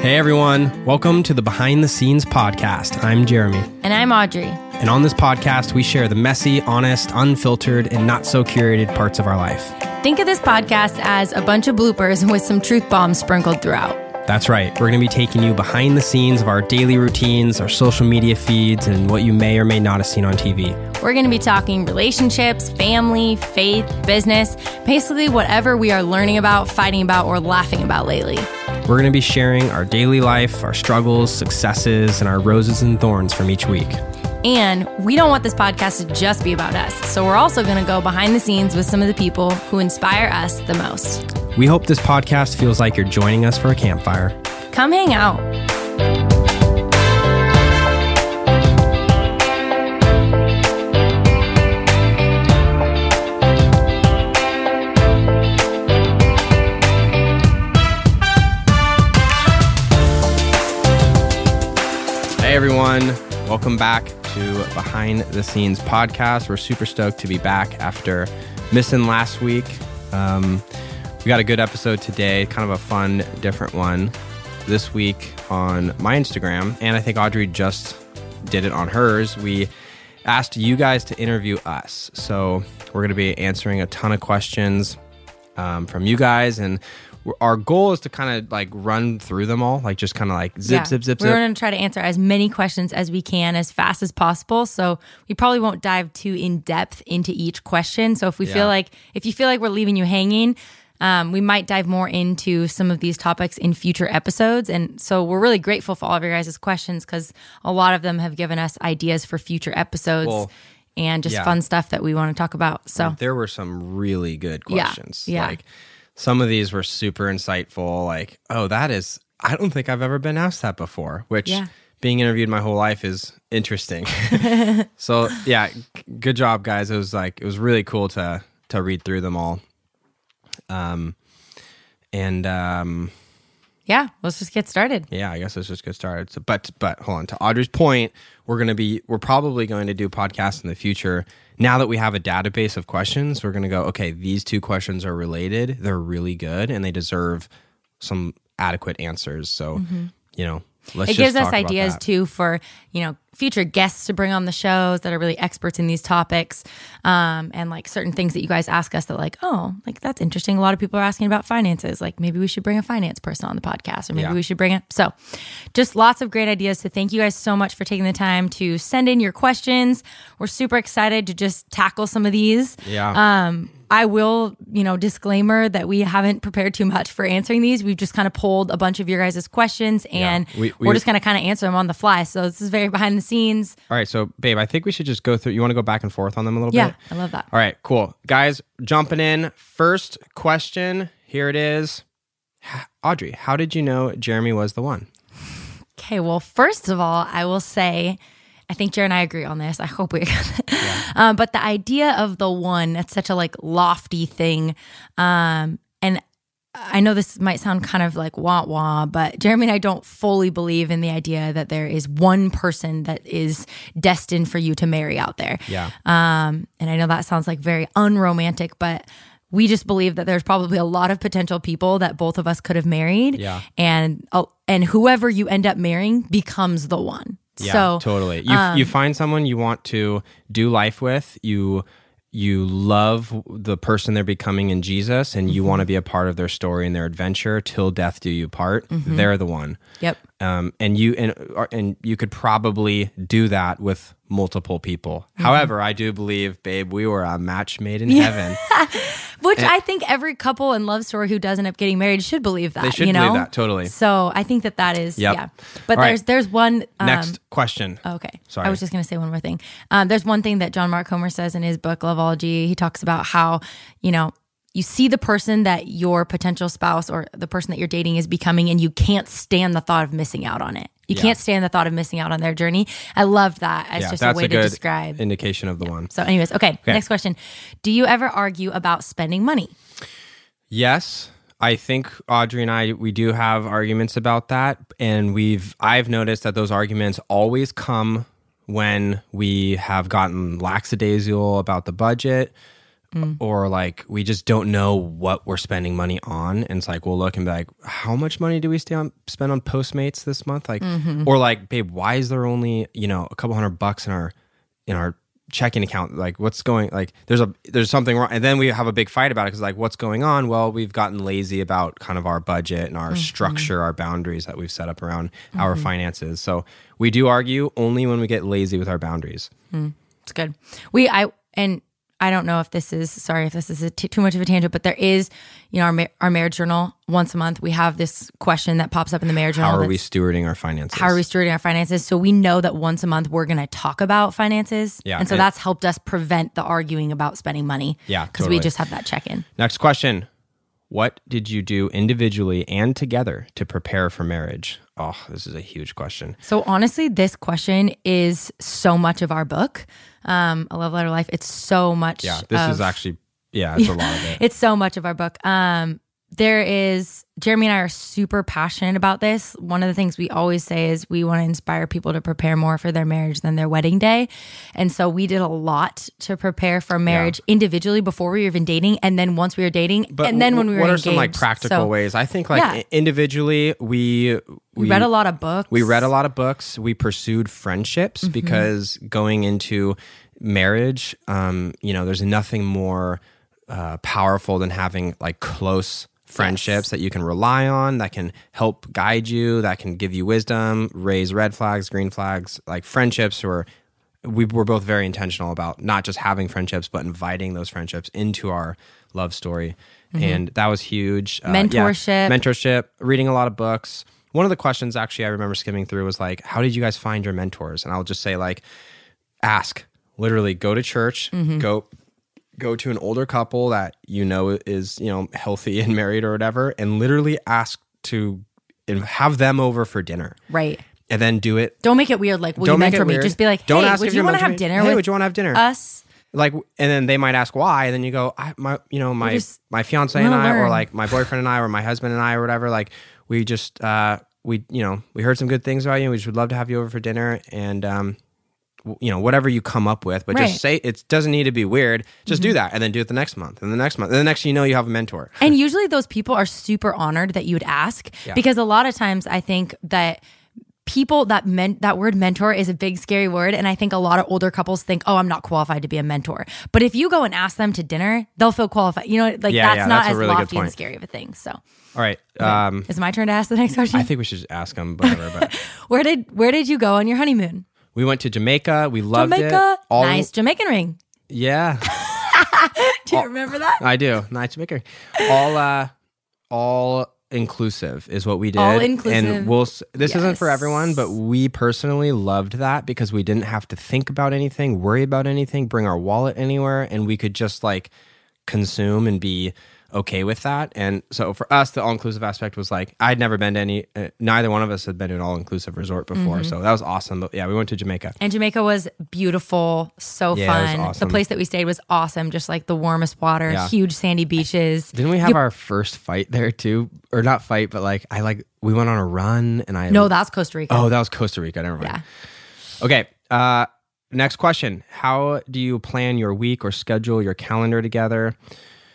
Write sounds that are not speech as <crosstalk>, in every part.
Hey everyone, welcome to the Behind the Scenes podcast. I'm Jeremy. And I'm Audrey. And on this podcast, we share the messy, honest, unfiltered, and not so curated parts of our life. Think of this podcast as a bunch of bloopers with some truth bombs sprinkled throughout. That's right. We're going to be taking you behind the scenes of our daily routines, our social media feeds, and what you may or may not have seen on TV. We're going to be talking relationships, family, faith, business, basically whatever we are learning about, fighting about, or laughing about lately. We're going to be sharing our daily life, our struggles, successes, and our roses and thorns from each week. And we don't want this podcast to just be about us. So we're also going to go behind the scenes with some of the people who inspire us the most. We hope this podcast feels like you're joining us for a campfire. Come hang out. Hey everyone, welcome back to Behind the Scenes podcast. We're super stoked to be back after missing last week. Um, we got a good episode today, kind of a fun, different one this week on my Instagram. And I think Audrey just did it on hers. We asked you guys to interview us. So we're going to be answering a ton of questions um, from you guys. And our goal is to kind of like run through them all, like just kind of like zip, Yeah. zip, zip, We're zip. going to try to answer as many questions as we can as fast as possible. So we probably won't dive too in depth into each question. So if we Yeah. feel like, if you feel like we're leaving you hanging, um, we might dive more into some of these topics in future episodes. And so we're really grateful for all of your guys' questions because a lot of them have given us ideas for future episodes Well, and just yeah. fun stuff that we want to talk about. So there were some really good Yeah, questions. yeah. Like some of these were super insightful. Like, oh, that is, I don't think I've ever been asked that before, which Yeah. being interviewed my whole life is interesting. <laughs> <laughs> so yeah, good job guys. It was like, it was really cool to, to read through them all. Um, and, um, yeah, let's just get started. yeah, I guess let's just get started. So, but but hold on. To Audrey's point, we're gonna be we're probably going to do podcasts in the future. Now that we have a database of questions, we're gonna go. Okay, these two questions are related. They're really good, and they deserve some adequate answers. So, mm-hmm. you know, let's. it gives us ideas too for you know future guests to bring on the shows that are really experts in these topics um, and like certain things that you guys ask us that like oh like that's interesting a lot of people are asking about finances like maybe we should bring a finance person on the podcast or maybe Yeah. we should bring it so just lots of great ideas so thank you guys so much for taking the time to send in your questions we're super excited to just tackle some of these Yeah. um, I will, you know, disclaimer that we haven't prepared too much for answering these. We've just kind of pulled a bunch of your guys' questions and we- we, are just going to kind of answer them on the fly. So this is very behind the scenes. All right, so babe, I think we should just go through. You want to go back and forth on them a little Yeah, bit? Yeah. I love that. All right, cool. Guys, jumping in. First question. Here it is. Audrey, how did you know Jeremy was the one? Okay, well, first of all, I will say, I think Jared and I agree on this. I hope we. <laughs> um, but the idea of the one, that's such a like lofty thing. Um, and I know this might sound kind of like wah wah, but Jeremy and I don't fully believe in the idea that there is one person that is destined for you to marry out there. Yeah. Um, and I know that sounds like very unromantic, but we just believe that there's probably a lot of potential people that both of us could have married. Yeah. And uh, and whoever you end up marrying becomes the one. Yeah, so um, totally. You you find someone you want to do life with. You you love the person they're becoming in Jesus, and you Mm-hmm. want to be a part of their story and their adventure till death do you part. Mm-hmm. They're the one. Yep. Um, and you and and you could probably do that with multiple people. Mm-hmm. However, I do believe, babe, we were a match made in heaven. <laughs> Which I think every couple in love story who does end up getting married should believe that. They should you know? believe that, totally. So I think that that is Yep. yeah. But All right. there's there's one um, Next question. Okay. Sorry. I was just going to say one more thing. Um, there's one thing that John Mark Comer says in his book, Loveology. He talks about how, you know, you see the person that your potential spouse or the person that you're dating is becoming, and you can't stand the thought of missing out on it. You Yeah. can't stand the thought of missing out on their journey. I loved that as yeah, just a way a to describe. indication of the one. so, anyways, okay, Next question. Do you ever argue about spending money? Yes. I think Audrey and I we do have arguments about that and we've I've noticed that those arguments always come when we have gotten lackadaisical about the budget Mm. or like we just don't know what we're spending money on. And it's like we'll look and be like, how much money do we stay on spend on Postmates this month? Like, mm-hmm. or like, babe, why is there only you know a couple hundred bucks in our in our checking account? Like what's going like there's a there's something wrong. And then we have a big fight about it because like what's going on? Well we've gotten lazy about kind of our budget and our mm-hmm. structure our boundaries that we've set up around our mm-hmm. finances. So we do argue only when we get lazy with our boundaries. Mm. It's good. We I and I don't know if this is sorry if this is a t- too much of a tangent, but there is you know our ma- our marriage journal once a month. We have this question that pops up in the marriage journal. how are we stewarding our finances How are we stewarding our finances? So we know that once a month we're going to talk about finances. Yeah, and so and- that's helped us prevent the arguing about spending money. Yeah, because totally. we just have that check in. next question what did you do individually and together to prepare for marriage oh this is a huge question So honestly, this question is so much of our book, um, A Love Letter Life. It's so much. yeah this of, is actually yeah it's a lot of it <laughs> It's so much of our book. Um, there is Jeremy and I are super passionate about this. One of the things we always say is we want to inspire people to prepare more for their marriage than their wedding day. And so we did a lot to prepare for marriage individually before we were even dating, and then once we were dating, and then when we were what are some like practical So ways i think like Yeah. individually we we read a lot of books. we read a lot of books we pursued friendships Mm-hmm. because going into marriage um you know there's nothing more uh, powerful than having like close friendships that you can rely on that can help guide you that can give you wisdom raise red flags green flags like friendships or we were both very intentional about not just having friendships but inviting those friendships into our love story and that was huge Uh, yeah, Mm-hmm. Mentorship. mentorship reading a lot of books one of the questions actually i remember skimming through was like how did you guys find your mentors and i'll just say like ask literally go to church Mm-hmm. go go to an older couple that you know is you know healthy and married or whatever and literally ask to have them over for dinner right. and then do it Don't make it weird. Like, will don't you make mentor it me? weird. Just be like, don't hey, ask would you want to have dinner hey with would you want to have dinner us? like and then they might ask why and then you go I, my you know my my fiance and i or like my boyfriend and i or my husband and i or whatever like we just uh we you know we heard some good things about you and we just would love to have you over for dinner and um you know whatever you come up with but Right. Mm-hmm. just say it doesn't need to be weird just do that and then do it the next month and the next month and the next thing you know you have a mentor And usually those people are super honored that you would ask Yeah. because a lot of times I think that people that meant that word mentor is a big scary word and I think a lot of older couples think, "Oh, I'm not qualified to be a mentor." But if you go and ask them to dinner, they'll feel qualified. You know, like Yeah, that's yeah, not that's as really lofty and scary of a thing. So, all right um is it my turn to ask the next question? i think we should just ask them whatever but <laughs> where did where did you go on your honeymoon? We went to jamaica we loved Jamaica. it all nice Jamaican ring. yeah <laughs> Do you remember that? I do. Nice maker. All uh all inclusive is what we did. All inclusive. And we'll this isn't for everyone, but we personally loved that because we didn't have to think about anything, worry about anything, bring our wallet anywhere and we could just like consume and be okay with that. And so for us the all inclusive aspect was like I'd never been to any uh, neither one of us had been to an all inclusive resort before. Mm-hmm. So that was awesome. But yeah, we went to Jamaica. And Jamaica was beautiful, so Yeah, fun. awesome. The place that we stayed was awesome, just like the warmest water, Yeah. huge sandy beaches. Didn't we have our first fight there too? Or not fight, but like I like we went on a run and I No, that's Costa Rica. Oh, that was Costa Rica. I never mind. yeah. Okay. Uh, next question. How do you plan your week or schedule your calendar together?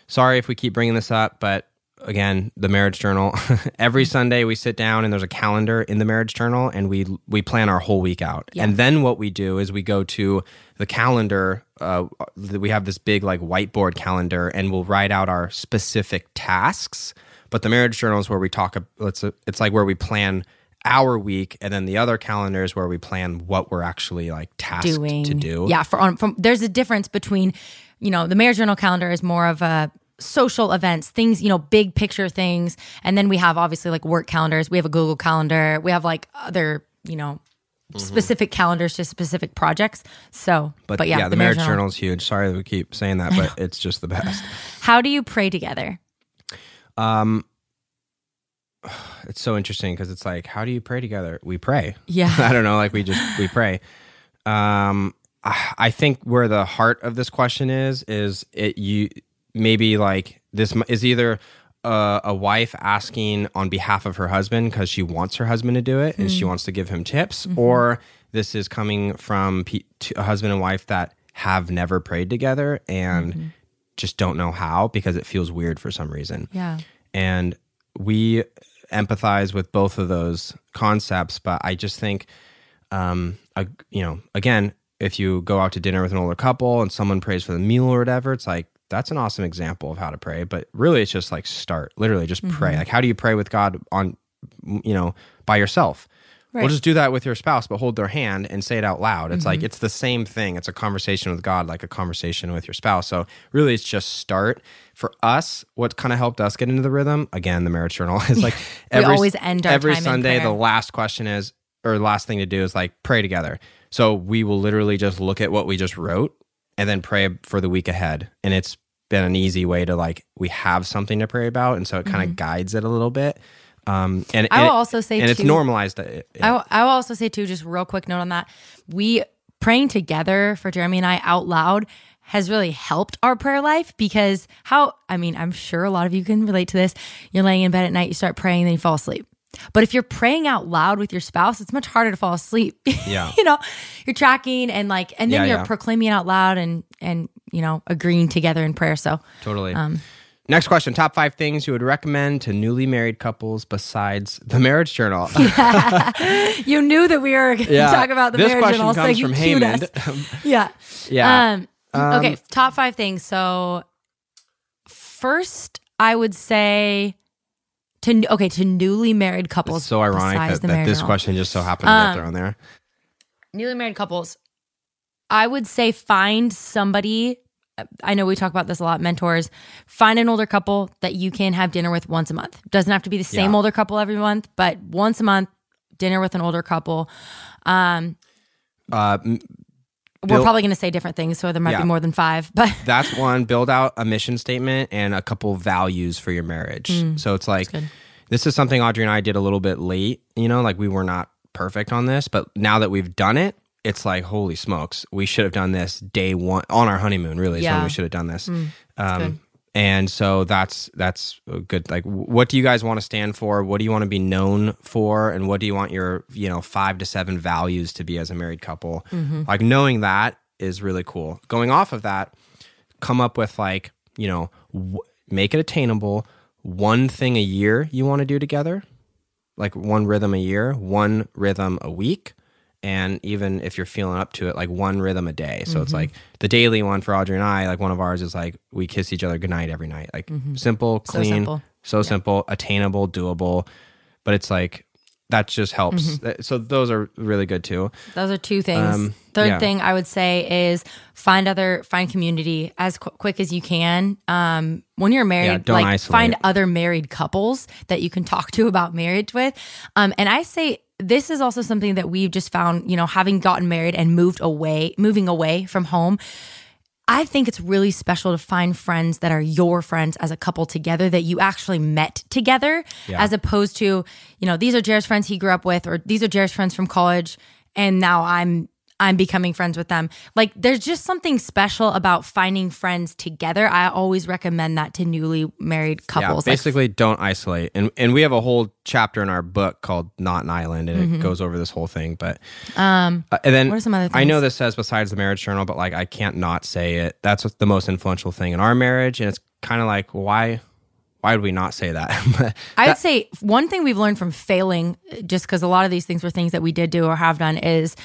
Sorry if we keep bringing this up, but again, the marriage journal. <laughs> Every Sunday we sit down and there's a calendar in the marriage journal and we we plan our whole week out. And then what we do is we go to the calendar. Uh, we have this big like whiteboard calendar and we'll write out our specific tasks. But the marriage journal is where we talk. It's it's like where we plan our week, and then the other calendar is where we plan what we're actually like tasked Doing to do. Yeah, for on from there's a difference between, you know, the marriage journal calendar is more of a social events, things, you know, big picture things. And then we have obviously like work calendars. We have a Google calendar. We have like other, you know, mm-hmm. specific calendars to specific projects. So, But, but, yeah, yeah, the, marriage journal is huge. Sorry that we keep saying that, <laughs> but it's just the best. How do you pray together? Um, <sighs> It's so interesting because it's like, how do you pray together? We pray. Yeah. <laughs> I don't know, like we just we pray. Um, I think where the heart of this question is is it you maybe like this is either a, a wife asking on behalf of her husband because she wants her husband to do it and she hmm. wants to give him tips, mm-hmm. or this is coming from pe- to a husband and wife that have never prayed together and mm-hmm. just don't know how because it feels weird for some reason. Yeah. And we empathize with both of those concepts, but I just think, um, a, you know, again, if you go out to dinner with an older couple and someone prays for the meal or whatever, it's like that's an awesome example of how to pray. But really, it's just like start, literally, just pray. Like, how do you pray with God on, you know, by yourself? Right. We'll just do that with your spouse, but hold their hand and say it out loud. It's like mm-hmm. it's the same thing. It's a conversation with God, like a conversation with your spouse. So really, it's just start. For us, what kind of helped us get into the rhythm? Again, the marriage journal <laughs> is like <laughs> We always end our every Sunday. The last question is, or last thing to do is like pray together. So we will literally just look at what we just wrote and then pray for the week ahead. And it's been an easy way to like we have something to pray about, and so it kind of mm-hmm. guides it a little bit. Um, and Mm-hmm. I will also say and it's too- normalized. It, I, will- I will also say too, just real quick note on that. We praying together for Jeremy and I out loud has really helped our prayer life because how I mean, I'm sure a lot of you can relate to this. You're laying in bed at night, you start praying, then you fall asleep. But if you're praying out loud with your spouse, it's much harder to fall asleep. <laughs> Yeah. you know, you're tracking and like and then Yeah, you're yeah. proclaiming out loud and and you know, agreeing together in prayer. So Totally. Um, Next question: Top five things you would recommend to newly married couples besides the marriage journal. <laughs> you knew that we were going to Yeah. talk about the This marriage question journal, so comes you from Haymond. <laughs> Yeah. yeah. Um, okay, top five things. So first, I would say to okay to newly married couples. it's so ironic that, that this journal. question just so happened to get Um, thrown there. newly married couples. I would say find somebody. I know we talk about this a lot. Mentors, find an older couple that you can have dinner with once a month. Doesn't have to be the same Yeah. older couple every month, but once a month, dinner with an older couple. Um, Uh, m- we're probably going to say different things, so there might Yeah. be more than five. But <laughs> that's one. Build out a mission statement and a couple values for your marriage. so it's like this is something Audrey and I did a little bit late. You know, like we were not perfect on this, but now that we've done it, it's like holy smokes, we should have done this day one on our honeymoon. Really, is when we should have done this. good. um, and so that's that's good. Like, what do you guys want to stand for? What do you want to be known for? And what do you want your you know five to seven values to be as a married couple? Like knowing that is really cool. Going off of that, come up with like you know w- make it attainable. One thing a year you want to do together, like one rhythm a year, one rhythm a week. And even if you're feeling up to it, like one rhythm a day. So it's Mm-hmm. like the daily one for Audrey and I, like one of ours is like we kiss each other goodnight every night. Like simple, Mm-hmm. So clean, simple. so simple, attainable, doable. But it's like that just helps. Mm-hmm. So those are really good too. Those are two things. Um, Third yeah. thing I would say is find other find community as qu- quick as you can. Um, when you're married, don't like isolate. find other married couples that you can talk to about marriage with. Um, and I say this is also something that we've just found. You know, having gotten married and moved away, moving away from home. I think it's really special to find friends that are your friends as a couple together that you actually met together, Yeah. as opposed to, you know, these are Jared's friends he grew up with, or these are Jared's friends from college, and now I'm I'm becoming friends with them. Like there's just something special about finding friends together. I always recommend that to newly married couples. Yeah, Like, basically, don't isolate. And and we have a whole chapter in our book called "Not an Island," and it goes over this whole thing. But um, uh, and then What are some other things? I know this says besides the marriage journal, but like I can't not say it. That's what's the most influential thing in our marriage, and it's kind of like why why would we not say that? <laughs> But I would say one thing we've learned from failing, just because a lot of these things were things that we did do or have done, is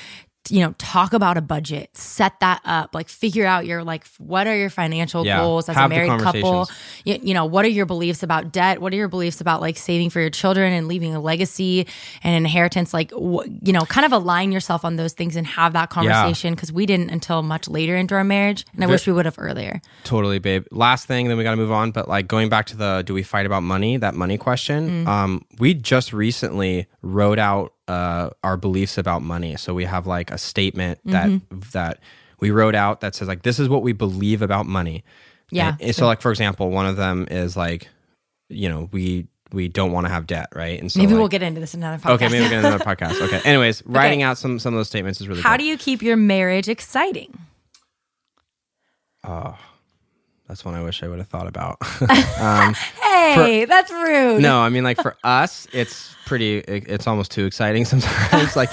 you know talk about a budget, set that up, like figure out your like what are your financial Yeah, goals as a married couple. You, you know what are your beliefs about debt? What are your beliefs about like saving for your children and leaving a legacy and inheritance? Like wh- you know, kind of align yourself on those things and have that conversation because we didn't until much later into our marriage, and I wish we would have earlier. Totally, babe. Last thing, then we got to move on. But like going back to the do we fight about money? That money question. Um, we just recently wrote out uh, our beliefs about money. So we have like a statement that that we wrote out that says like this is what we believe about money. Yeah, And- and so like for example, one of them is like, you know, we we don't want to have debt, right? And so Maybe like- we'll get into this in another podcast. Okay, maybe we'll get into another podcast. Okay. <laughs> Anyways, writing out some some of those statements is really How cool. do you keep your marriage exciting? That's one I wish I would have thought about. <laughs> <laughs> Hey, that's rude. No, I mean like for us, it's pretty. it- It's almost too exciting <laughs> sometimes. like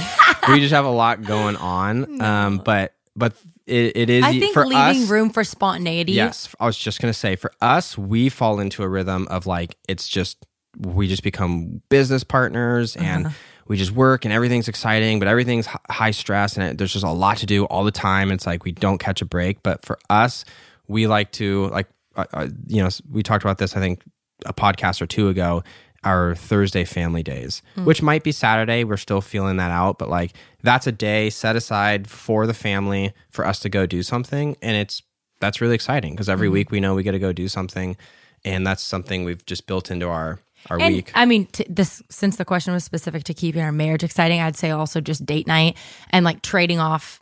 we just have a lot going on. Um, but but it, it is I think for leaving us. room for spontaneity. Yes, I was just gonna say for us, we fall into a rhythm of like it's just we just become business partners and Uh-huh. we just work and everything's exciting, but everything's high stress and it, there's just a lot to do all the time. It's like we don't catch a break. But for us, we like to like uh, uh, you know we talked about this I think a podcast or two ago. Our Thursday family days, Hmm. which might be Saturday, we're still feeling that out, but like that's a day set aside for the family for us to go do something, and it's that's really exciting because every week we know we got to go do something, and that's something we've just built into our our And week. I mean, t- this since the question was specific to keeping our marriage exciting, I'd say also just date night and like trading off.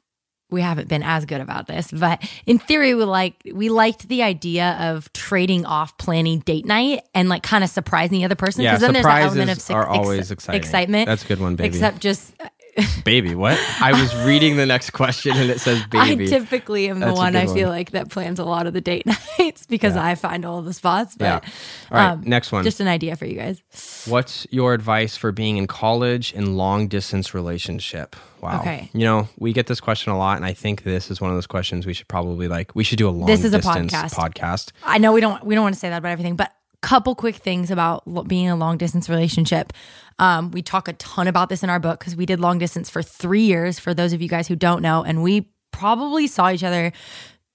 We haven't been as good about this, but in theory, we like we liked the idea of trading off planning date night and like kind of surprising the other person Yeah, then there's element of are always exciting. excitement. That's a good one, baby. Except just <laughs> baby, what? I was reading the next question and it says baby. I typically am the That's a one good I feel one. like that plans a lot of the date <laughs> nights because I find all the spots. yeah. But All right, um, next one. just an idea for you guys. What's your advice for being in college and long distance relationship? Wow. Okay. You know, we get this question a lot, and I think this is one of those questions we should probably like. We should do a long This is a distance podcast. podcast. I know we don't we don't want to say that about everything, but couple quick things about being a long distance relationship. Um, we talk a ton about this in our book because we did long distance for three years. For those of you guys who don't know, and we probably saw each other,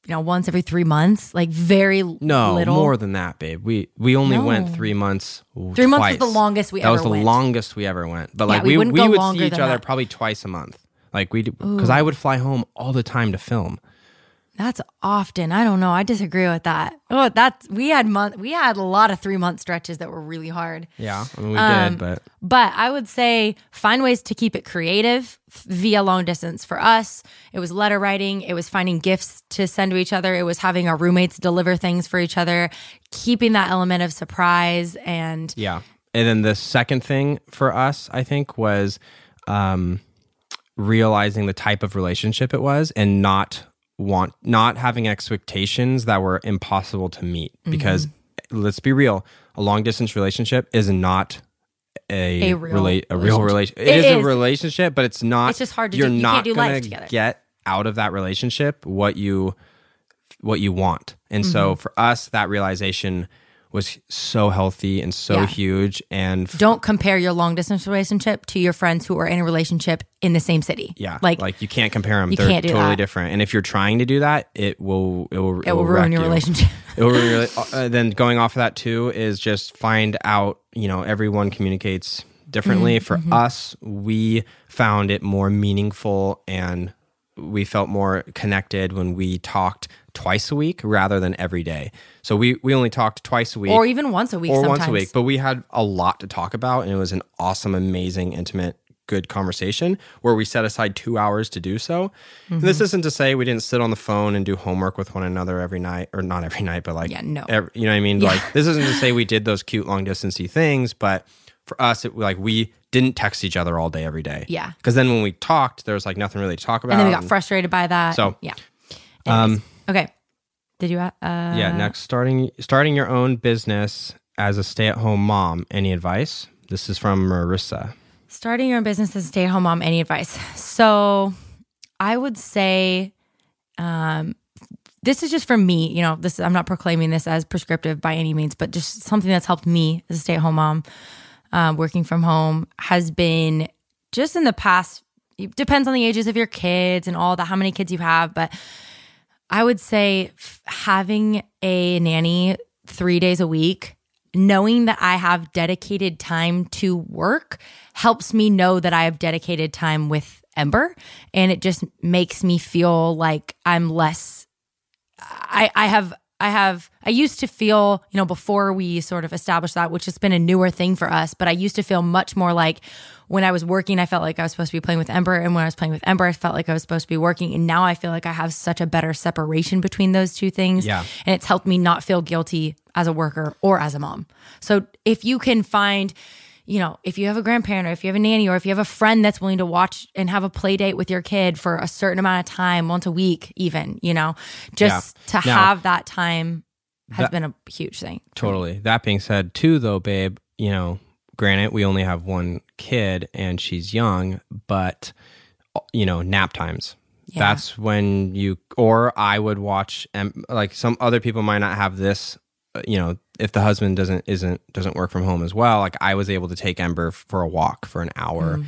you know, once every three months, like very No, little. more than that, babe. We we only No. went three months. Three months was the longest we ever went. that ever was the went. longest we ever went. But Yeah, like we we we go would see each other that. probably twice a month. Like we because I would fly home all the time to film. That's often. I don't know. I disagree with that. Oh, that's we had month. We had a lot of three month stretches that were really hard. Yeah, I mean we Um, did, but But I would say find ways to keep it creative via long distance. For us, it was letter writing, it was finding gifts to send to each other, it was having our roommates deliver things for each other, keeping that element of surprise and Yeah. And then the second thing for us, I think, was um, realizing the type of relationship it was and not want not having expectations that were impossible to meet. Mm-hmm. Because let's be real, a long distance relationship is not a, A real rela- a real relationship. It It is, a relationship, but it's not. It's just hard to You're do- you not gonna get out of that relationship what you what you want. And so Mm-hmm. for us, that realization was so healthy and so Yeah. huge. And f- don't compare your long distance relationship to your friends who are in a relationship in the same city. yeah, Like, like you can't compare them. you They're can't do totally that. different. And if you're trying to do that, it will it will it will ruin your you. relationship. <laughs> It will <laughs> uh, then going off of that too is just find out. You know, everyone communicates differently. Mm-hmm, For us, we found it more meaningful and we felt more connected when we talked twice a week rather than every day. So we we only talked twice a week or even once a week or sometimes. once a week. But we had a lot to talk about, and it was an awesome, amazing, intimate, good conversation where we set aside two hours to do so. And Mm-hmm. This isn't to say we didn't sit on the phone and do homework with one another every night, or not every night, but like, Yeah, no. ev- you know what I mean? Like, this isn't to say we did those cute long distancey things, but for us, it like we didn't text each other all day every day. Yeah. Because then when we talked, there was like nothing really to talk about. and then we got frustrated by that. So, yeah. um. Okay. Did you uh yeah. Next, starting starting your own business as a stay at home mom. Any advice? This is from Marissa. starting your own business as a stay at home mom, any advice? So I would say um, this is just for me, you know, this I'm not proclaiming this as prescriptive by any means, but just something that's helped me as a stay at home mom, uh, working from home has been just in the past. It depends on the ages of your kids and all that, how many kids you have, but I would say f- having a nanny three days a week, knowing that I have dedicated time to work helps me know that I have dedicated time with Ember. And it just makes me feel like I'm less, I, I have. I have, I used to feel, you know, before we sort of established that, which has been a newer thing for us, but I used to feel much more like when I was working, I felt like I was supposed to be playing with Ember. And when I was playing with Ember, I felt like I was supposed to be working. And now I feel like I have such a better separation between those two things. Yeah. And it's helped me not feel guilty as a worker or as a mom. So if you can find, you know, if you have a grandparent or if you have a nanny or if you have a friend that's willing to watch and have a play date with your kid for a certain amount of time, once a week, even, you know, just Yeah. to Now- have that time has That- been a huge thing. Totally. That being said, too, though, babe, you know, granted, we only have one kid and she's young, but, you know, nap times. That's when you, or I would watch, and like some other people might not have this. uh, You know, if the husband doesn't isn't doesn't work from home as well, like I was able to take Ember for a walk for an hour, Mm.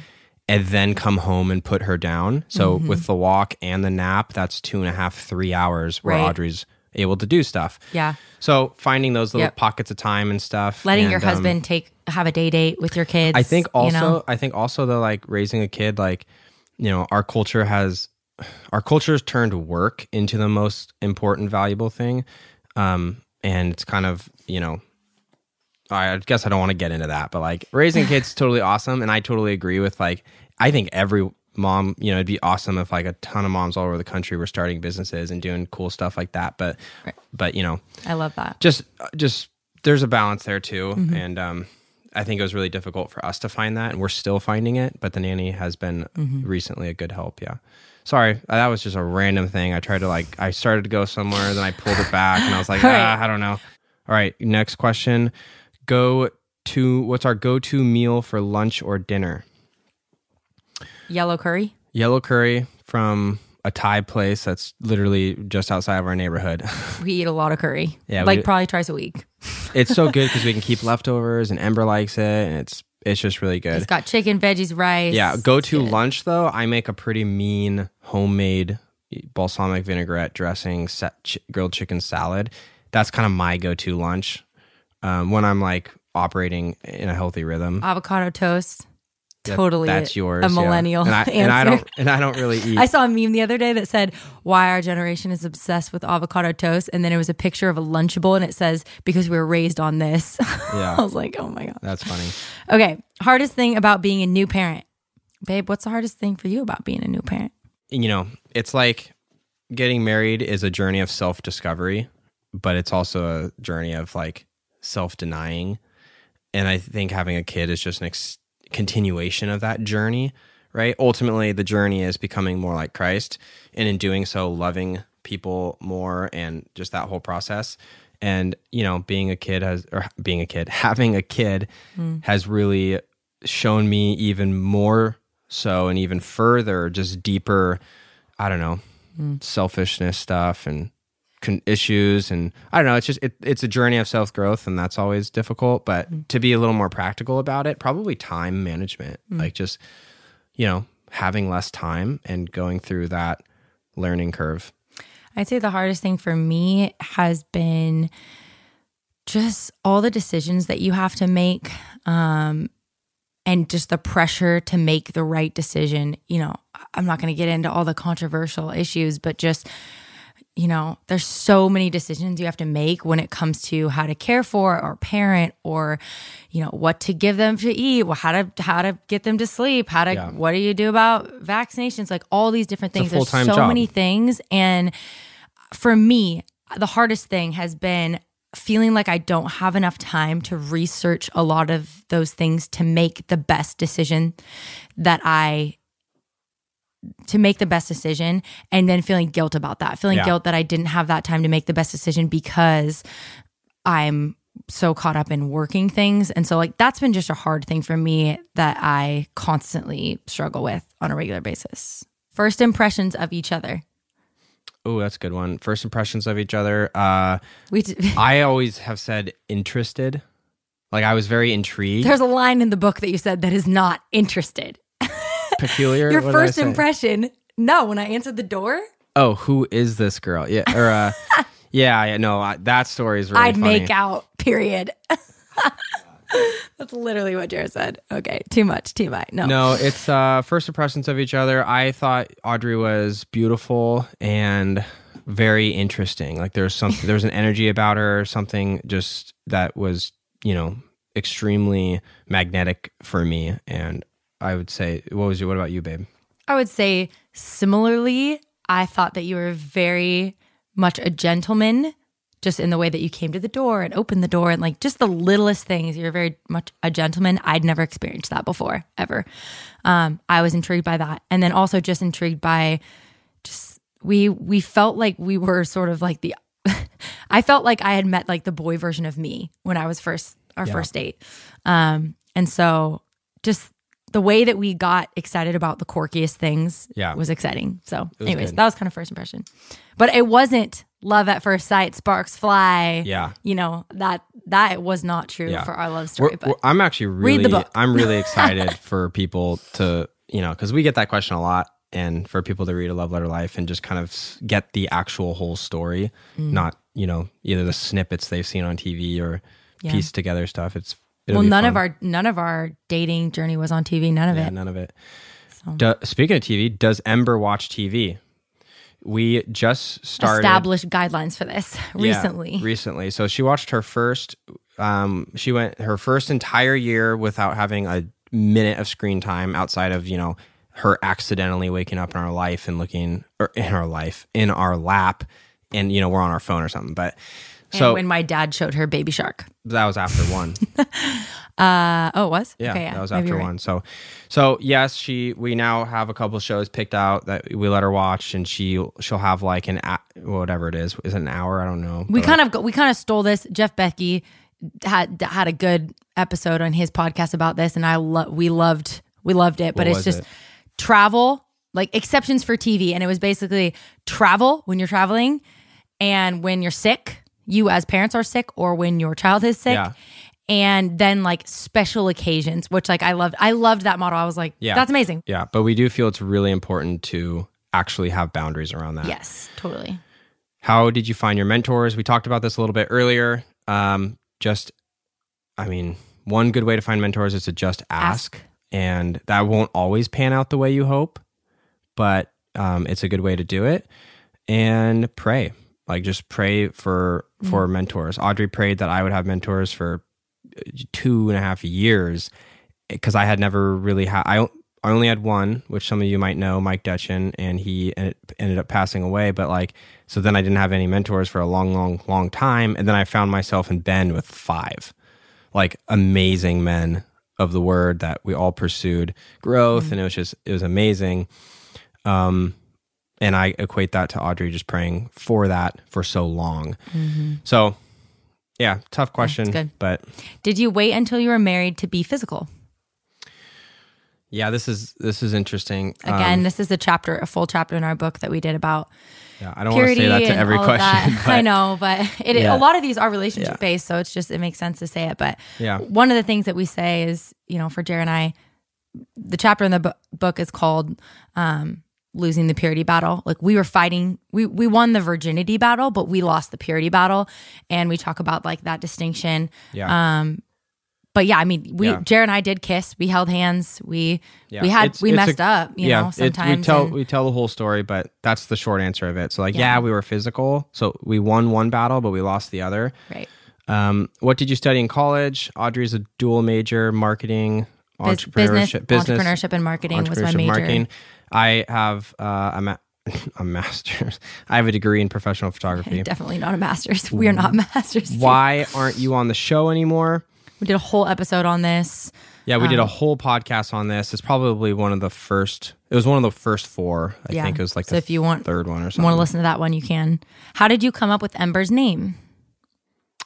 and then come home and put her down. So Mm-hmm. with the walk and the nap, that's two and a half, three hours where Right. Audrey's able to do stuff. Yeah. So finding those little Yep. pockets of time and stuff, Letting your and, um, husband take have a day date with your kids. I think also you know? I think also though like raising a kid like you know our culture has <sighs> our culture has turned work into the most important valuable thing um and it's kind of you know I guess I don't want to get into that but like raising kids is <laughs> totally awesome and I totally agree with like I think every mom you know it'd be awesome if like a ton of moms all over the country were starting businesses and doing cool stuff like that but Right. but you know I love that. just just there's a balance there too Mm-hmm. and um i think it was really difficult for us to find that and we're still finding it but the nanny has been Mm-hmm. recently a good help yeah sorry uh, that was just a random thing i tried to like i started to go somewhere then i pulled it back and i was like <laughs> Right. ah, i don't know all right next question go to what's our go-to meal for lunch or dinner Yellow curry. yellow curry from a thai place that's literally just outside of our neighborhood <laughs> We eat a lot of curry. Yeah, like we- probably twice a week. <laughs> it's so good because we can keep leftovers and ember likes it and it's it's just really good It's got chicken, veggies, rice. Yeah, Go to lunch though. I make a pretty mean homemade balsamic vinaigrette dressing sa- ch- grilled chicken salad. That's kind of my go to lunch um, when I'm like operating in a healthy rhythm. avocado toast. Totally, that's yours. A yeah. millennial and I, and I don't and I don't really eat. I saw a meme the other day that said why our generation is obsessed with avocado toast, and then it was a picture of a Lunchable, and it says because we were raised on this. <laughs> Yeah. I was like, oh my god. That's funny. Okay, hardest thing about being a new parent, babe. What's the hardest thing for you about being a new parent? you know, it's like getting married is a journey of self discovery, but it's also a journey of like self denying. And I think having a kid is just an ex- continuation of that journey, right? Ultimately, the journey is becoming more like Christ. And in doing so, loving people more and just that whole process. And, you know, being a kid has, or being a kid, <laughs> having a kid mm. has really shown me even more so and even further, just deeper, I don't know, mm. selfishness stuff and con- issues and I don't know. It's just it, it's a journey of self growth, and that's always difficult. But to be a little more practical about it, probably time management, like just you know having less time and going through that learning curve. I'd say the hardest thing for me has been just all the decisions that you have to make um, and just the pressure to make the right decision. You know, I'm not going to get into all the controversial issues, but just, you know, there's so many decisions you have to make when it comes to how to care for or parent or, you know, what to give them to eat, well, how to how to get them to sleep, how to Yeah. what do you do about vaccinations, like all these different things. There's so job. many things and for me, the hardest thing has been feeling like I don't have enough time to research a lot of those things to make the best decision that I to make the best decision and then feeling guilt about that. Feeling Yeah. guilt that I didn't have that time to make the best decision because I'm so caught up in working things. And so like that's been just a hard thing for me that I constantly struggle with on a regular basis. First impressions of each other. Oh, that's a good one. First impressions of each other. Uh, We d- <laughs> I always have said interested. Like I was very intrigued. There's a line in the book that you said that is not interested. Peculiar. Your what first impression. No, when I answered the door, Oh, who is this girl? Yeah, or uh, <laughs> yeah, yeah. No, I, that story is really I'd funny. make out. Period. <laughs> That's literally what Jared said. Okay, too much, too much. No. No, it's uh, first impressions of each other. I thought Audrey was beautiful and very interesting. Like there's some <laughs> there was an energy about her, something just that was you know extremely magnetic for me. And I would say, what was your, What about you, babe? I would say similarly, I thought that you were very much a gentleman, just in the way that you came to the door and opened the door and like just the littlest things. You're very much a gentleman. I'd never experienced that before, ever. Um, I was intrigued by that. And then also just intrigued by just we we felt like we were sort of like the <laughs> I felt like I had met like the boy version of me when I was first our Yeah. first date. Um, and so just the way that we got excited about the quirkiest things Yeah. was exciting. So, was anyways, good. that was kind of first impression. But it wasn't love at first sight, sparks fly. Yeah. You know, that that was not true Yeah. for our love story. We're- but we're- I'm actually really, Read the book. I'm really <laughs> excited for people to, you know, because we get that question a lot, and for people to read a love letter life and just kind of get the actual whole story, Mm. not you know either the snippets they've seen on TV or Yeah. piece together stuff. It's it'll well, none of our none of our dating journey was on TV. None of yeah, it. none of it. So. Do, speaking of TV, does Ember watch TV? We just started Established guidelines for this <laughs> Yeah, recently. recently. So she watched her first. Um, she went her first entire year without having a minute of screen time outside of you know her accidentally waking up in our life and looking or in our life in our lap, and you know we're on our phone or something. But and so when my dad showed her Baby Shark. that was after one. <laughs> Uh, oh, it was? Yeah, Okay, that was after right. one. So, so yes, she. We now have a couple shows picked out that we let her watch, and she she'll have like an whatever it is. Is it an hour? I don't know. We kind of we kind of stole this. Jeff Bethke had had a good episode on his podcast about this, and I lo- we loved we loved it. But it's just it? travel, like exceptions for TV, and it was basically travel when you're traveling, and when you're sick, you as parents are sick, or when your child is sick. Yeah. And then like special occasions, which like I loved. I loved that model. I was like, Yeah. that's amazing. Yeah, but we do feel it's really important to actually have boundaries around that. Yes, totally. How did you find your mentors? We talked about this a little bit earlier. Um, just, I mean, one good way to find mentors is to just ask, Ask. and that won't always pan out the way you hope, but um, it's a good way to do it. And pray, like just pray for for mm. mentors. Audrey prayed that I would have mentors for uh, two and a half years because I had never really had. I I only had one, which some of you might know, Mike Dutchin, and he ended up passing away. But like, so then I didn't have any mentors for a long, long, long time, and then I found myself in Bend with five, like amazing men of the word that we all pursued growth, mm. and it was just it was amazing. Um, and I equate that to Audrey just praying for that for so long. So, yeah, tough question, good. but Did you wait until you were married to be physical? yeah, this is this is interesting. Um, Again, this is a chapter, a full chapter in our book that we did about yeah, I don't want to say that to every question. <laughs> but- I know, but it, Yeah. a lot of these are relationship Yeah. based, so it's just it makes sense to say it. But Yeah. one of the things that we say is, you know, for Jared and I, the chapter in the bu- book is called um, "Losing the Purity Battle." Like we were fighting, we we won the virginity battle, but we lost the purity battle, and we talk about like that distinction. Yeah. Um, but yeah, I mean, we Yeah. Jared and I did kiss. We held hands. We Yeah. we had It's- we it's messed a- up. You know, it's- sometimes. we tell and- we tell the whole story, but that's the short answer of it. So like, Yeah. yeah, we were physical, so we won one battle, but we lost the other. right. Um, what did you study in college? Audrey's a dual major, marketing, Bus- business, entrepreneurship, business, entrepreneurship and marketing was my entrepreneurship, major. marketing. I have uh, a, ma- <laughs> a master's. I have a degree in professional photography. <laughs> Definitely not a master's. We are not masters. <laughs> Why aren't you on the show anymore? We did a whole episode on this. Yeah, we did Um, a whole podcast on this. It's probably one of the first. It was one of the first four. I Yeah. think it was like So the if you want third one or something. want to listen to that one, you can. How did you come up with Ember's name?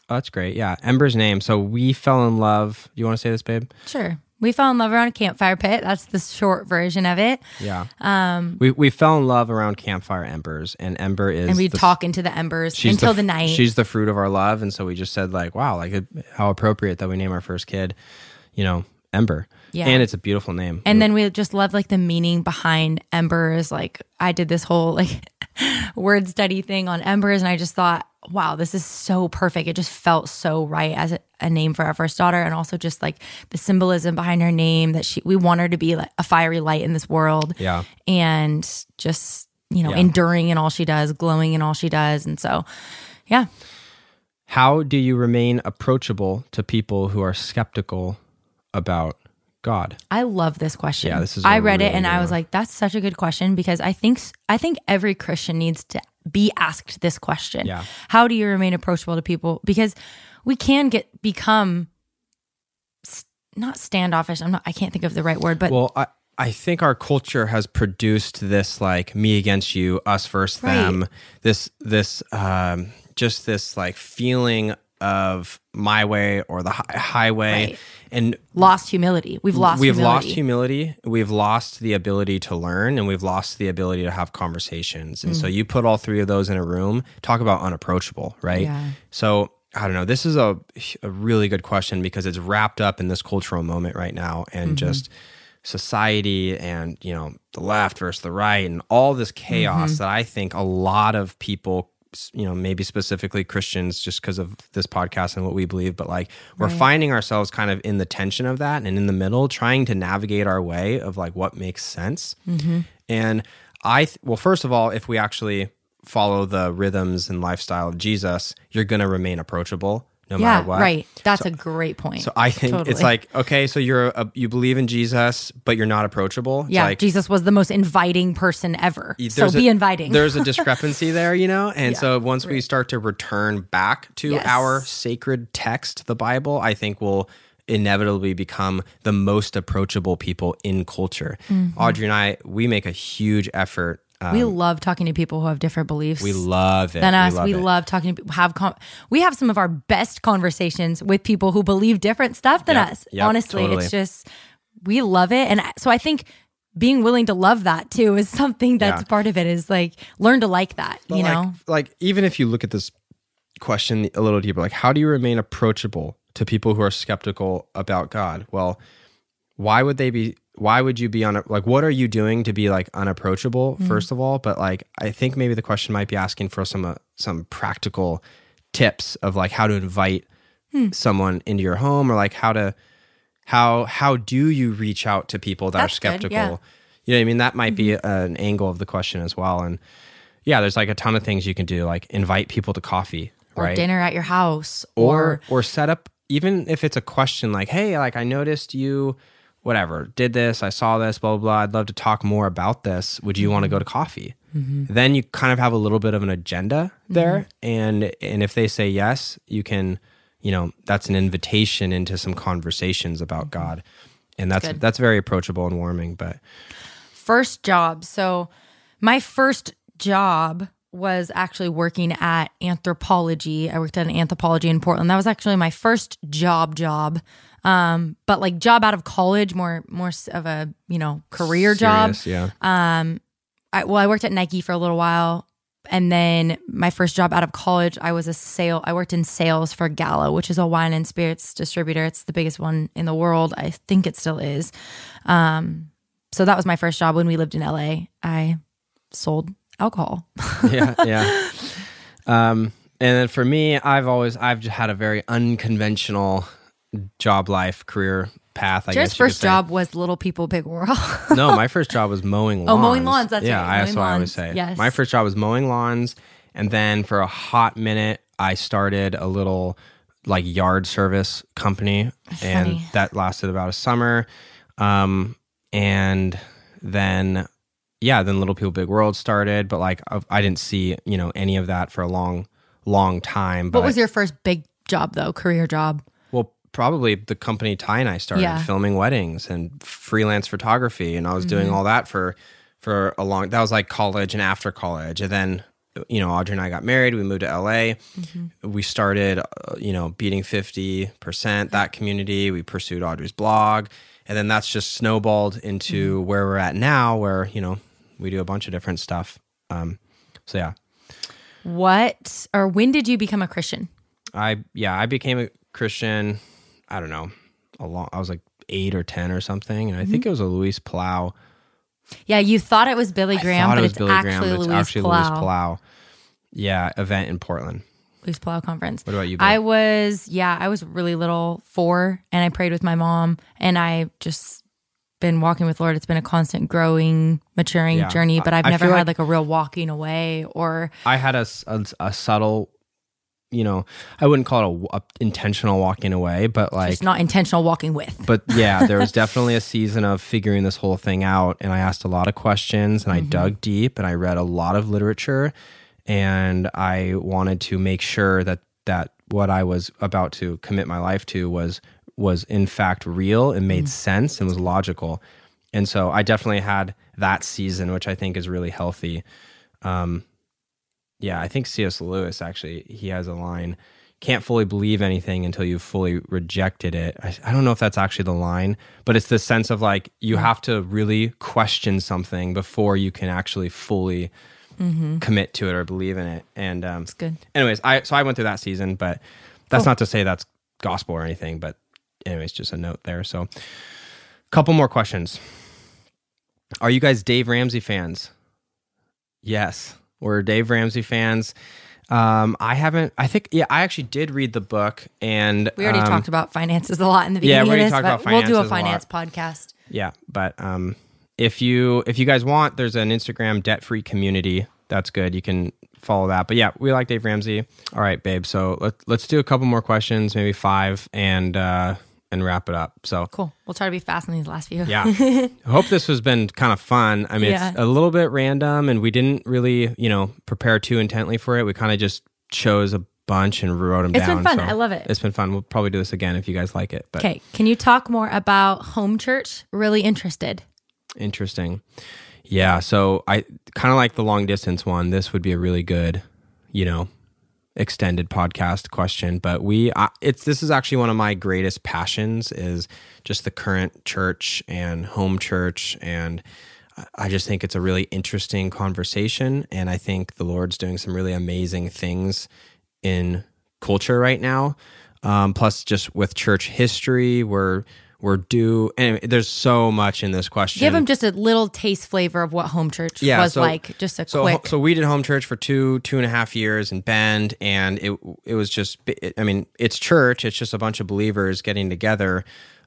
Oh, that's great. Yeah, Ember's name. So we fell in love. You want to say this, babe? Sure. We fell in love around a campfire pit. That's the short version of it. Yeah. Um, we we fell in love around campfire embers, and Ember is And we talk into the embers until the, the, night. She's the fruit of our love, and so we just said like, wow, like how appropriate that we name our first kid, you know, Ember. Yeah. and it's a beautiful name. and then we just love like the meaning behind embers. Like I did this whole like <laughs> word study thing on embers, and I just thought, wow, this is so perfect. It just felt so right as a, a name for our first daughter, and also just like the symbolism behind her name that she we want her to be like a fiery light in this world. yeah, and just you know Yeah. enduring in all she does glowing in all she does and so yeah how do you remain approachable to people who are skeptical about God? i love this question Yeah, this is I read it and i was like that's such a good question because i think i think every christian needs to be asked this question Yeah. how do you remain approachable to people because we can get become s- not standoffish i'm not i can't think of the right word but Well, I, I think our culture has produced this like me against you, us versus Right. them. This this um, just this like feeling of my way or the hi- highway Right. and Lost humility. We've lost we've humility. lost humility we've lost the ability to learn and we've lost the ability to have conversations and Mm. so you put all three of those in a room talk about unapproachable right Yeah. so i don't know this is a, a really good question because it's wrapped up in this cultural moment right now and Mm-hmm. just society and you know the left versus the right and all this chaos Mm-hmm. that i think a lot of people you know maybe specifically christians just because of this podcast and what we believe but like we're finding ourselves kind of in the tension of that and in the middle trying to navigate our way of like what makes sense. Mm-hmm. and i th- well first of all if we actually follow the rhythms and lifestyle of jesus you're going to remain approachable no yeah, matter what right. That's a great point. so I think Totally. it's like okay, so you're a, you believe in Jesus, but you're not approachable. Yeah, like, Jesus was the most inviting person ever. So there's be inviting. There's a <laughs> discrepancy there, you know, and Yeah, so once we start to return back to Yes. our sacred text, the Bible, I think we'll inevitably become the most approachable people in culture. Mm-hmm. Audrey and I, we make a huge effort. Um, we love talking to people who have different beliefs. we love it. than us. We it. love talking to people have com- we have some of our best conversations with people who believe different stuff than Yep, us. yep, Honestly, totally. it's just we love it, and so I think being willing to love that too is <laughs> something that's Yeah. part of it. Is like learn to like that. But you like, know, like even if you look at this question a little deeper, like how do you remain approachable to people who are skeptical about God? Well, why would they be? Why would you be on? Like, what are you doing to be like unapproachable? Mm-hmm. First of all, but like, I think maybe the question might be asking for some uh, some practical tips of like how to invite Hmm. someone into your home or like how to how how do you reach out to people that That's are good, skeptical? yeah. Mm-hmm. You know what I mean? That might be an angle of the question as well. And yeah, there's like a ton of things you can do, like invite people to coffee, or right? dinner at your house, or or set up even if it's a question like, hey, like I noticed you whatever, did this, I saw this, blah blah blah. I'd love to talk more about this. Would you want to go to coffee? Mm-hmm. Then you kind of have a little bit of an agenda there. Mm-hmm. And and if they say yes, you can, you know, that's an invitation into some conversations about mm-hmm. God. And that's Good. that's very approachable and warming. But first job. So my first job was actually working at Anthropologie. I worked at an Anthropologie in Portland. That was actually my first job job. Um, but like job out of college, more more of a, you know, career job. serious, yeah. I, well, I worked at Nike for a little while. And then my first job out of college, I was a sale. I worked in sales for Gallo, which is a wine and spirits distributor. It's the biggest one in the world. I think it still is. Um, so that was my first job when we lived in LA. I sold alcohol. <laughs> yeah, yeah. <laughs> Um, and then for me, I've always I've just had a very unconventional job life career path. I Jared's guess first job was Little People, Big World. <laughs> no, my <laughs> first job was mowing lawns. Oh, mowing lawns, that's yeah, right, I- that's what I always say. yes. My first job was mowing lawns, and then for a hot minute, I started a little like yard service company, and that lasted about a summer. Um, and then yeah, then Little People Big World started, but like I- I didn't see you know any of that for a long, long time. But what was your first big job though? Career job? Probably the company Ty and I started Yeah. filming weddings and freelance photography, and I was doing Mm-hmm. all that for for a long. That was like college and after college, and then you know Audrey and I got married. We moved to LA. Mm-hmm. We started, uh, you know, beating fifty percent that community. We pursued Audrey's blog, and then that's just snowballed into Mm-hmm. where we're at now, where you know we do a bunch of different stuff. Um, so yeah, What or when did you become a Christian? I yeah, I became a Christian. I don't know, a long. I was like eight or ten or something, and I Mm-hmm. think it was a Luis Palau. Yeah, you thought it was Billy Graham, thought but it was it's Billy actually Graham, but Luis it's actually Palau. Luis Palau. Yeah, event in Portland. Luis Palau conference. What about you? Bill? I was, yeah, I was really little, four, and I prayed with my mom, and I just been walking with Lord. It's been a constant growing, maturing Yeah. journey, but I've I never had like- like, a real walking away or I had a a subtle, you know, I wouldn't call it a intentional walking away, but like just not intentional walking with. but <laughs> yeah, there was definitely a season of figuring this whole thing out. And I asked a lot of questions and I dug deep and I read a lot of literature. And I wanted to make sure that that what I was about to commit my life to was was in fact real and made sense and was logical. And so I definitely had that season, which I think is really healthy. Um, yeah, I think C.S. Lewis actually he has a line: can't fully believe anything until you've fully rejected it. I, I don't know if that's actually the line, but it's the sense of like you have to really question something before you can actually fully commit to it or believe in it. And um, it's good. Anyways, I so I went through that season, but that's not to say that's gospel or anything. But anyways, just a note there. So, couple more questions. Are you guys Dave Ramsey fans? Yes, we're Dave Ramsey fans. Um, I haven't. I think. Yeah, I actually did read the book, and We already um, talked about finances a lot in the yeah, beginning we already this, talked about we'll do a finances a finance podcast. Yeah, but um, if you if you guys want, there's an Instagram debt free community. That's good. You can follow that. But yeah, we like Dave Ramsey. All right, babe. So let let's do a couple more questions, maybe five, and uh, and wrap it up. So Cool. We'll try to be fast in these last few. yeah, <laughs> I hope this has been kind of fun. I mean, Yeah. it's a little bit random, and we didn't really you know prepare too intently for it. We kind of just chose a bunch and wrote them It's down. It's been fun. so I love it. It's been fun. We'll probably do this again if you guys like it. Okay. Can you talk more about home church? Really interested. Interesting. Yeah. So I kind of like the long distance one. This would be a really good, you know, extended podcast question. But we, I, it's this is actually one of my greatest passions is just the current church and home church, and I- just think it's a really interesting conversation. And I think the Lord's doing some really amazing things in culture right now. Um, plus, just with church history, we're we're due. And there's so much in this question. Give them just a little taste flavor of what home church Yeah, was so- like. Just a so quick. so we did home church for two two and a half years in Bend, and it it was just I mean it's church. It's just a bunch of believers getting together.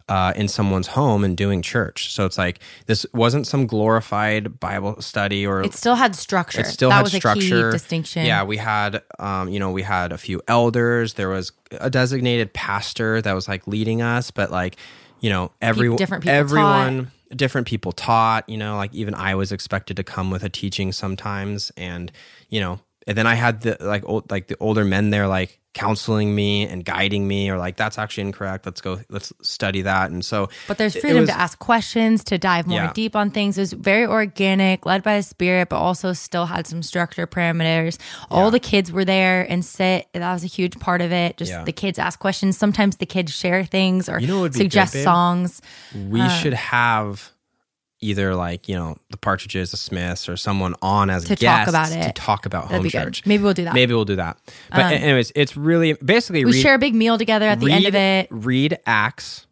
Uh, in someone's home and doing church, so it's like this wasn't some glorified Bible study or it still had structure. it still that had was structure. a key distinction. Yeah, we had, um, you know, we had a few elders. There was a designated pastor that was like leading us, but like, you know, every different people everyone, different people taught. You know, like even I was expected to come with a teaching sometimes, and you know, and then I had the like old, like the older men there, like counseling me and guiding me, or like that's actually incorrect. Let's go, let's study that. And so, But there's freedom was- to ask questions, to dive more Yeah. deep on things. It was very organic, led by the spirit, but also still had some structure parameters. All the kids were there and sit. That was a huge part of it. Just Yeah. the kids ask questions. Sometimes the kids share things or You know be good, suggest songs. we uh. should have either like you know the Partridges, the Smiths, or someone on as To a talk guest about to talk about That'd home good. church. Maybe we'll do that. Maybe we'll do that. But a- anyways, it's really basically We read, share a big meal together at the read, end of it. Read Acts,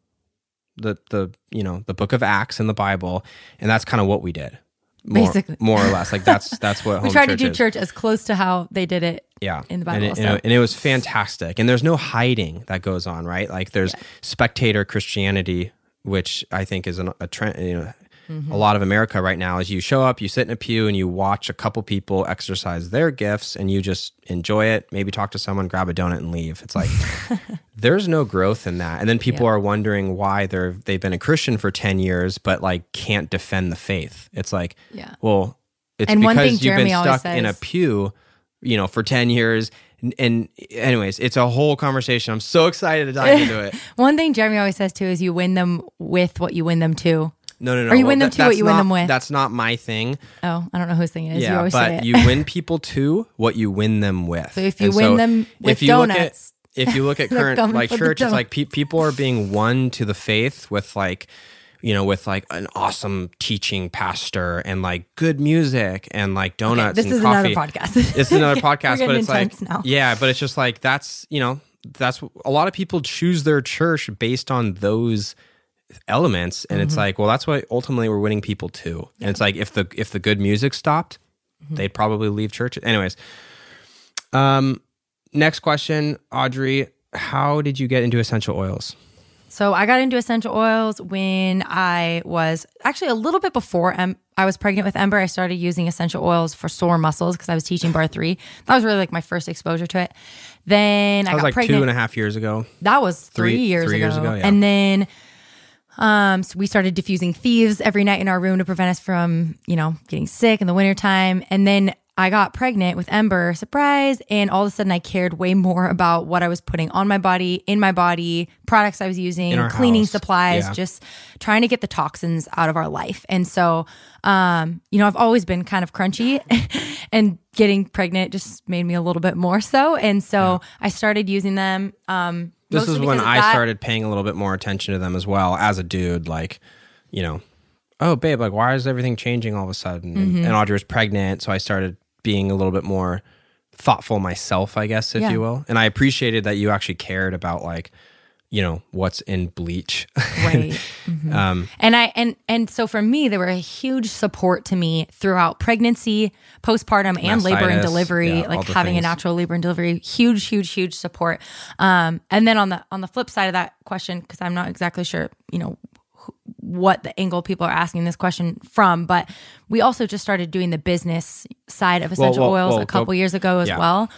the the you know the book of Acts in the Bible, and that's kind of what we did. More, Basically. more or less, like that's <laughs> that's what We tried to do is. church as close to how they did it. yeah in the and Bible, it, so. and, it, and it was fantastic and there's no hiding that goes on right like there's spectator christianity which i think is an, a trend you know Mm-hmm. a lot of america right now is you show up you sit in a pew and you watch a couple people exercise their gifts and you just enjoy it maybe talk to someone grab a donut and leave it's like <laughs> there's no growth in that and then people Yeah. are wondering why they're they've been a christian for 10 years but like can't defend the faith it's like Yeah. well it's And because you've Jeremy been stuck in a pew you know for 10 years and, and anyways it's a whole conversation i'm so excited to dive into it <laughs> One thing Jeremy always says too is you win them with what you win them to. No no no Or you well, win them that- to what you win them with. that's not my thing Oh, I don't know whose thing it is. you yeah always say but you win people to what you win them with So if you And win them with if you look <laughs> at- if you look at current like church it's like pe- people are being won to the faith with like you know with like an awesome teaching pastor and like good music and like donuts this and is coffee. another <laughs> podcast. It's another podcast, but it's like now. yeah, but it's just like that's you know that's a lot of people choose their church based on those elements, and Mm-hmm. it's like well that's why ultimately we're winning people to, and it's like if the if the good music stopped, Mm-hmm. they'd probably leave church. Anyways, um, next question, Audrey, how did you get into essential oils? So I got into essential oils when I was actually a little bit before em- I was pregnant with Ember. I started using essential oils for sore muscles because I was teaching barre3. That was really like my first exposure to it. Then I was got like pregnant. two and a half years ago. that was three, Three- years, three ago. years ago, yeah. And then um, so we started diffusing thieves every night in our room to prevent us from, you know, getting sick in the wintertime. And then I got pregnant with Ember, surprise. And all of a sudden, I cared way more <laughs> about what I was putting on my body, in my body, products I was using, cleaning house. supplies, Yeah. just trying to get the toxins out of our life. And so, um, you know, I've always been kind of crunchy, <laughs> and getting pregnant just made me a little bit more so. And so I started using them. Um, This is when I that. started paying a little bit more attention to them as well as a dude. Like, you know, oh babe, like why is everything changing all of a sudden? And- Mm-hmm. And, Audrey was pregnant, so I started being a little bit more thoughtful myself, I guess, if Yeah. you will. And I appreciated that you actually cared about like, you know, what's in bleach. Right. <laughs> um, And I and and so for me, they were a huge support to me throughout pregnancy, postpartum, and labor and delivery yeah, like having a natural labor and delivery, huge, huge, huge support. Um, and then on the on the flip side of that question, because I'm not exactly sure, you know, wh- what the angle people are asking this question from, but we also just started doing the business side of essential well, oils well, a couple go- years ago as yeah. well.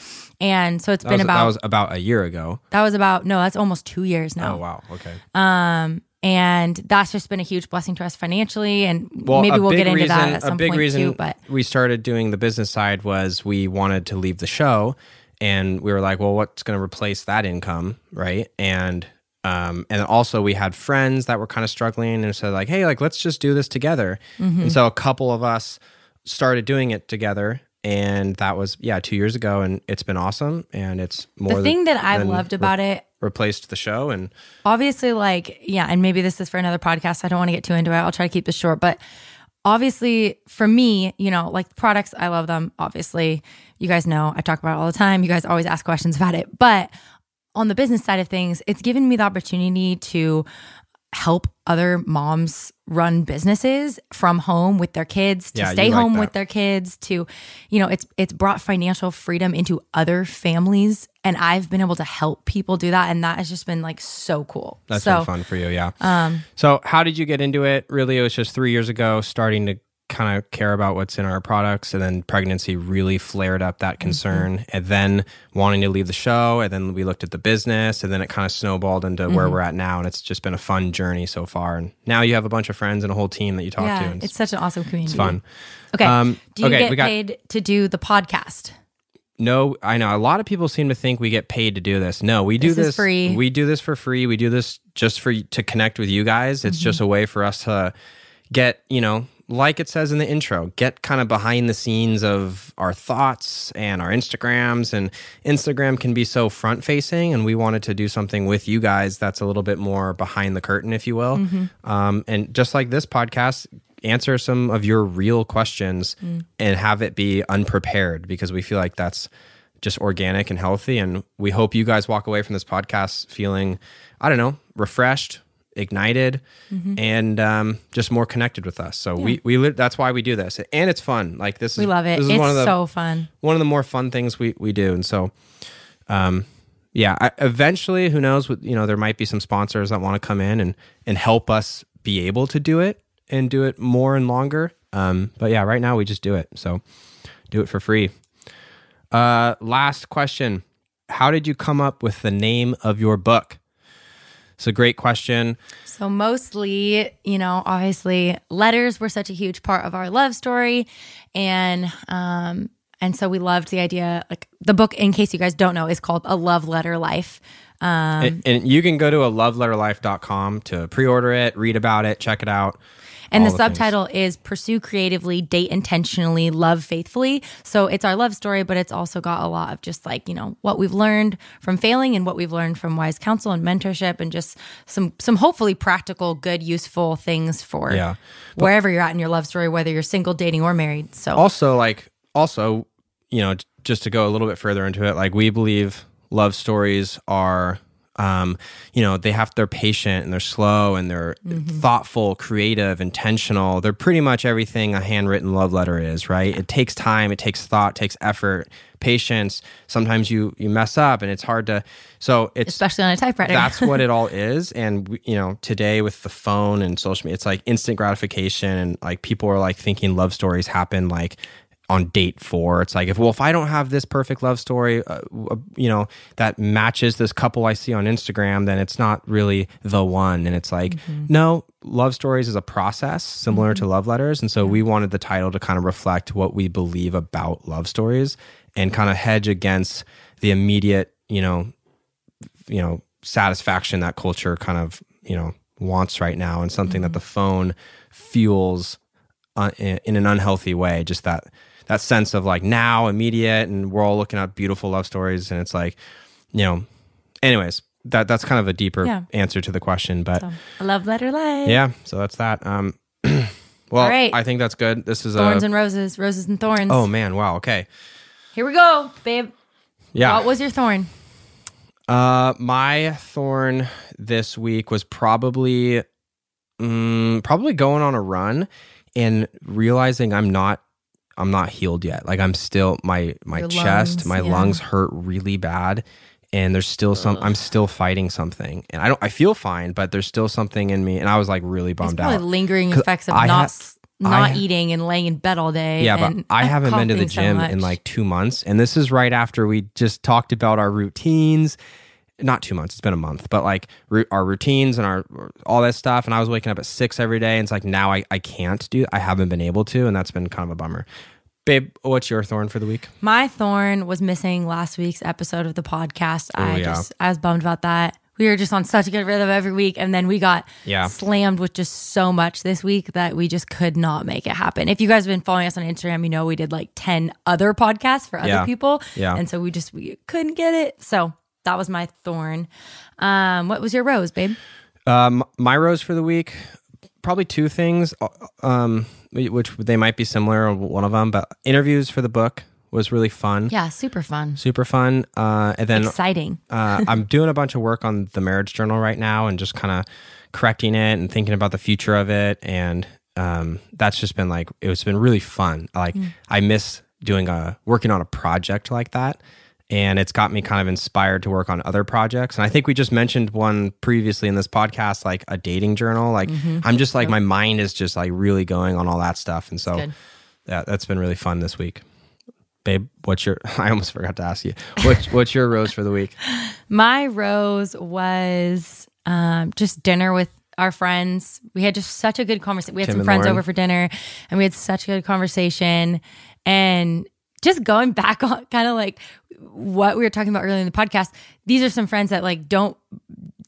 And so it's that, been was, about that was about a year ago. That was about no, that's almost two years now. Oh wow, okay. Um, and that's just been a huge blessing to us financially, and Well, maybe we'll get into reason, that at some a big point reason too. But we started doing the business side was we wanted to leave the show, and we were like, well, what's going to replace that income, right? And um, and also we had friends that were kind of struggling, and said like, hey, like let's just do this together. Mm-hmm. And so a couple of us started doing it together. And that was yeah two years ago, and it's been awesome. And it's more the than- thing that I than loved re- about it, replaced the show, and obviously, like yeah, and maybe this is for another podcast. I don't want to get too into it. I'll try to keep this short, but obviously for me you know like products i love them obviously you guys know i talk about it all the time you guys always ask questions about it but on the business side of things it's given me the opportunity to help other moms run businesses from home with their kids to Yeah, stay home that. with their kids to you know it's it's brought financial freedom into other families and i've been able to help people do that and that has just been like so cool That's so been fun for you, yeah. Um, so how did you get into it? Really, it was just three years ago, starting to kind of care about what's in our products, and then pregnancy really flared up that concern, and then wanting to leave the show, and then we looked at the business, and then it kind of snowballed into where we're at now, and it's just been a fun journey so far. And now you have a bunch of friends and a whole team that you talk to, yeah and it's such an awesome community it's fun. Okay. Um, do you okay, get got- paid to do the podcast? No, I know a lot of people seem to think we get paid to do this. No, we do This this, is free. We do this for free. We do this just for to connect with you guys. It's Mm-hmm. just a way for us to get, you know, like it says in the intro, get kind of behind the scenes of our thoughts and our Instagrams. And Instagram can be so front facing, and we wanted to do something with you guys that's a little bit more behind the curtain, if you will. Mm-hmm. Um, and just like this podcast, answer some of your real questions Mm. and have it be unprepared because we feel like that's just organic and healthy. And we hope you guys walk away from this podcast feeling, I don't know, refreshed, ignited, Mm-hmm. and um, just more connected with us. So we we li- that's why we do this, and it's fun. Like this is We love it. This is It's one of the so fun. one of the more fun things we we do, and so. Um, yeah, I, eventually, who knows? With you know, there might be some sponsors that want to come in and and help us be able to do it and do it more and longer. Um, but yeah, right now we just do it. So do it for free. Uh, last question: How did you come up with the name of your book? It's a great question. So mostly, you know, obviously letters were such a huge part of our love story. And um and so we loved the idea like the book in case you guys don't know is called A Love Letter Life. Um and, and you can go to a loveletterlife.com to pre-order it, read about it, check it out. And the all the subtitle is Pursue Creatively, Date Intentionally, Love Faithfully. So it's our love story, but it's also got a lot of just like, you know, what we've learned from failing and what we've learned from wise counsel and mentorship and just some some hopefully practical, good, useful things for Yeah. wherever you're at in your love story, whether you're single, dating, or married. So also like also you know just to go a little bit further into it like we believe love stories are um you know they have they're patient and they're slow and they're thoughtful creative intentional. They're pretty much everything a handwritten love letter is right? It takes time it takes thought takes effort patience. Sometimes you you mess up and it's hard to so it's especially on a typewriter. that's <laughs> what it all is. And we- you know today with the phone and social media it's like instant gratification and like people are like thinking love stories happen like on date four. It's like if well, if I don't have this perfect love story, uh, uh, you know, that matches this couple I see on Instagram, then it's not really the one. And it's like, no, love stories is a process similar to love letters, and so we wanted the title to kind of reflect what we believe about love stories and kind of hedge against the immediate, you know, you know, satisfaction that culture kind of you know wants right now, and something that the phone fuels uh, in, in an unhealthy way. Just that that sense of like now immediate and we're all looking at beautiful love stories and it's like you know anyways that that's kind of a deeper Yeah. answer to the question but So, a love letter life. yeah so that's that um <clears throat> well All right. i think that's good this is Thorns a and roses, roses and thorns. oh man wow okay Here we go, babe. yeah What was your thorn? uh my thorn this week was probably mm, probably going on a run and realizing i'm not i'm not healed yet like i'm still my my Your chest lungs, my yeah. lungs hurt really bad and there's still some i'm still fighting something and i don't i feel fine but there's still something in me and i was like really bummed out lingering effects of I not ha- not I- eating and laying in bed all day. yeah but <laughs> i haven't been to the coughing so gym in like two months and this is right after we just talked about our routines not two months it's been a month but like our routines and our all that stuff and i was waking up at six every day and it's like now i, I can't do i haven't been able to and that's been kind of a bummer babe what's your thorn for the week My thorn was missing last week's episode of the podcast. Oh, I yeah. just I was bummed about that. We were just on such a good rhythm every week, and then we got Yeah. slammed with just so much this week that we just could not make it happen. If you guys have been following us on Instagram, you know we did like ten other podcasts for other Yeah. people, Yeah. and so we just we couldn't get it. So that was my thorn. Um, what was your rose, babe? um my rose for the week probably two things uh, um which they might be similar one of them but interviews for the book was really fun Yeah, super fun, super fun uh and then exciting. <laughs> uh, I'm doing a bunch of work on the marriage journal right now and just kind of correcting it and thinking about the future of it. And um, that's just been like, it's been really fun. Like, I miss doing a working on a project like that. And it's got me kind of inspired to work on other projects. And I think we just mentioned one previously in this podcast, like a dating journal. Like, I'm just like, my mind is just like really going on all that stuff. And so, good. yeah, that's been really fun this week. Babe, what's your? <laughs> I almost forgot to ask you. What's what's your rose for the week? <laughs> My rose was um, just dinner with our friends. We had just such a good conversation. We had Tim some friends Lauren. over for dinner and we had such a good conversation. And just going back <laughs> on kind of like what we were talking about earlier in the podcast, these are some friends that like don't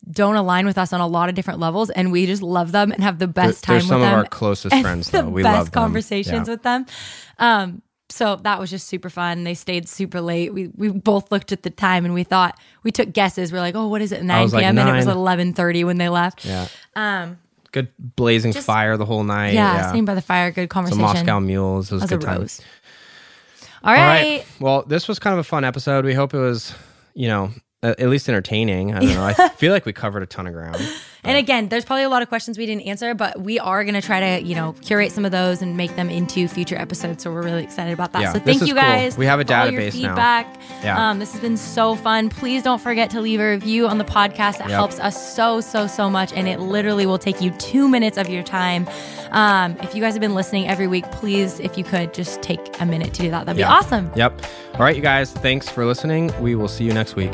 don't align with us on a lot of different levels and we just love them and have the best They're time some with of our closest <laughs> friends, the though. We best love them. conversations Yeah. with them. Um, so that was just super fun. They stayed super late. We we both looked at the time and we thought we took guesses. We're like, oh, what is it? Nine was like, p.m. and it was eleven thirty when they left. Yeah. Um, Good blazing fire the whole night. yeah, Yeah. sitting by the fire, good Some conversation. Moscow mules. It was, As a a good time. rose. All All right. right. Well, this was kind of a fun episode. We hope it was, you know, at least entertaining. I don't know. I <laughs> feel like we covered a ton of ground. And again, there's probably a lot of questions we didn't answer, but we are going to try to, you know, curate some of those and make them into future episodes. So we're really excited about that. Yeah, so thank you cool. guys. We have a for all your database now. feedback. Yeah. Um, this has been so fun. Please don't forget to leave a review on the podcast. It Yep. helps us so, so, so much. And it literally will take you two minutes of your time. Um, if you guys have been listening every week, please, if you could, just take a minute to do that. That'd Yeah. be awesome. Yep. All right, you guys. Thanks for listening. We will see you next week.